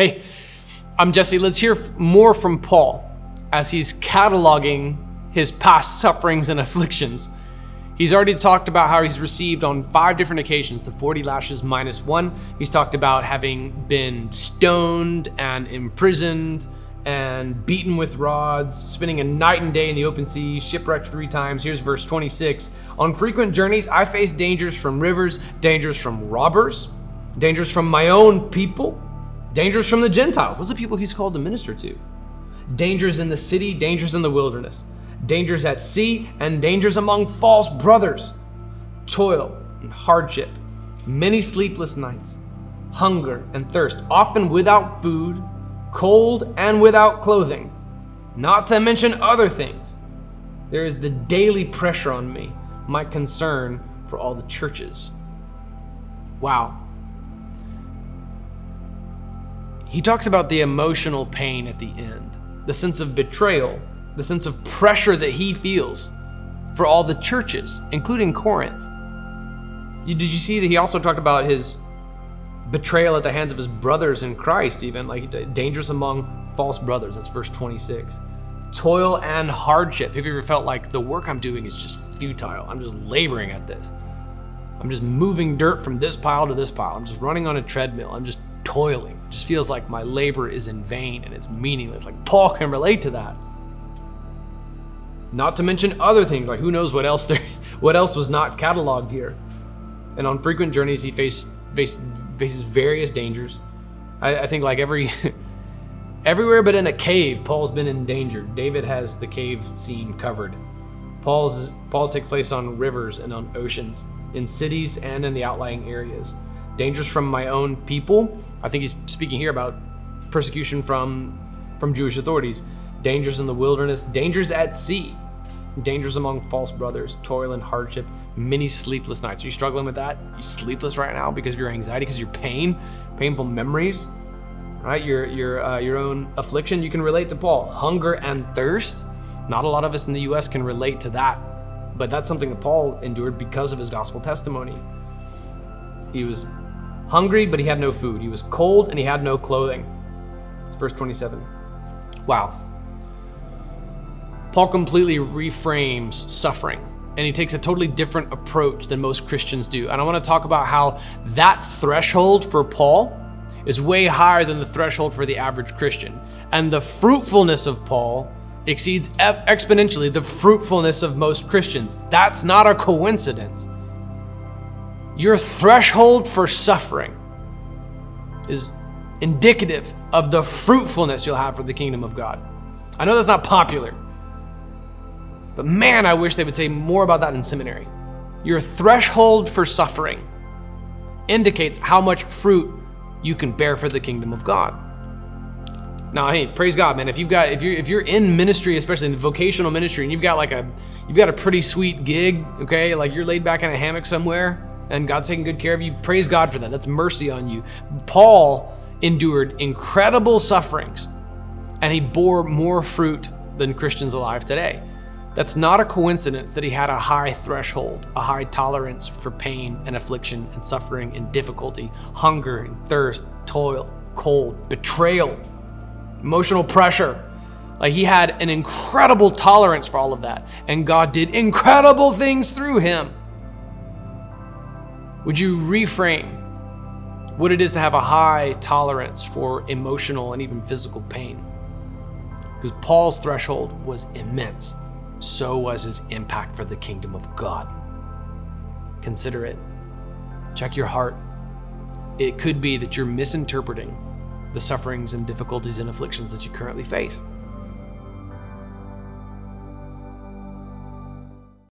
Hey, I'm Jesse. Let's hear more from Paul as he's cataloging his past sufferings and afflictions. He's already talked about how he's received on five different occasions the 40 lashes minus one. He's talked about having been stoned and imprisoned and beaten with rods, spending a night and day in the open sea, shipwrecked three times. Here's verse 26. On frequent journeys, I faced dangers from rivers, dangers from robbers, dangers from my own people, dangers from the Gentiles. Those are people he's called to minister to. Dangers in the city, dangers in the wilderness dangers at sea, and dangers among false brothers, toil and hardship, many sleepless nights, hunger and thirst, often without food, cold and without clothing, not to mention other things. There is the daily pressure on me, my concern for all the churches. Wow. He talks about the emotional pain at the end, the sense of betrayal the sense of pressure that he feels for all the churches, including Corinth. Did you see that he also talked about his betrayal at the hands of his brothers in Christ, even like dangerous among false brothers? That's verse 26. Toil and hardship. Have you ever felt like the work I'm doing is just futile? I'm just laboring at this. I'm just moving dirt from this pile to this pile. I'm just running on a treadmill. I'm just toiling. It just feels like my labor is in vain and it's meaningless. Like Paul can relate to that. Not to mention other things like who knows what else there, what else was not cataloged here. And on frequent journeys, he faced, faced faces various dangers. I, I think like every everywhere but in a cave, Paul's been in danger. David has the cave scene covered. Paul's Paul's takes place on rivers and on oceans, in cities and in the outlying areas. Dangers from my own people. I think he's speaking here about persecution from from Jewish authorities dangers in the wilderness, dangers at sea, dangers among false brothers, toil and hardship, many sleepless nights. Are you struggling with that? Are you sleepless right now because of your anxiety, because of your pain, painful memories, right? Your your uh, your own affliction. You can relate to Paul. Hunger and thirst. Not a lot of us in the U.S. can relate to that, but that's something that Paul endured because of his gospel testimony. He was hungry, but he had no food. He was cold, and he had no clothing. It's verse 27. Wow. Paul completely reframes suffering and he takes a totally different approach than most Christians do. And I want to talk about how that threshold for Paul is way higher than the threshold for the average Christian. And the fruitfulness of Paul exceeds exponentially the fruitfulness of most Christians. That's not a coincidence. Your threshold for suffering is indicative of the fruitfulness you'll have for the kingdom of God. I know that's not popular. But man, I wish they would say more about that in seminary. Your threshold for suffering indicates how much fruit you can bear for the kingdom of God. Now, hey, praise God, man. If you've got if you're if you're in ministry, especially in vocational ministry, and you've got like a you've got a pretty sweet gig, okay, like you're laid back in a hammock somewhere, and God's taking good care of you, praise God for that. That's mercy on you. Paul endured incredible sufferings, and he bore more fruit than Christians alive today. That's not a coincidence that he had a high threshold, a high tolerance for pain and affliction and suffering and difficulty, hunger and thirst, toil, cold, betrayal, emotional pressure. Like he had an incredible tolerance for all of that, and God did incredible things through him. Would you reframe what it is to have a high tolerance for emotional and even physical pain? Because Paul's threshold was immense so was his impact for the kingdom of God. Consider it. Check your heart. It could be that you're misinterpreting the sufferings and difficulties and afflictions that you currently face.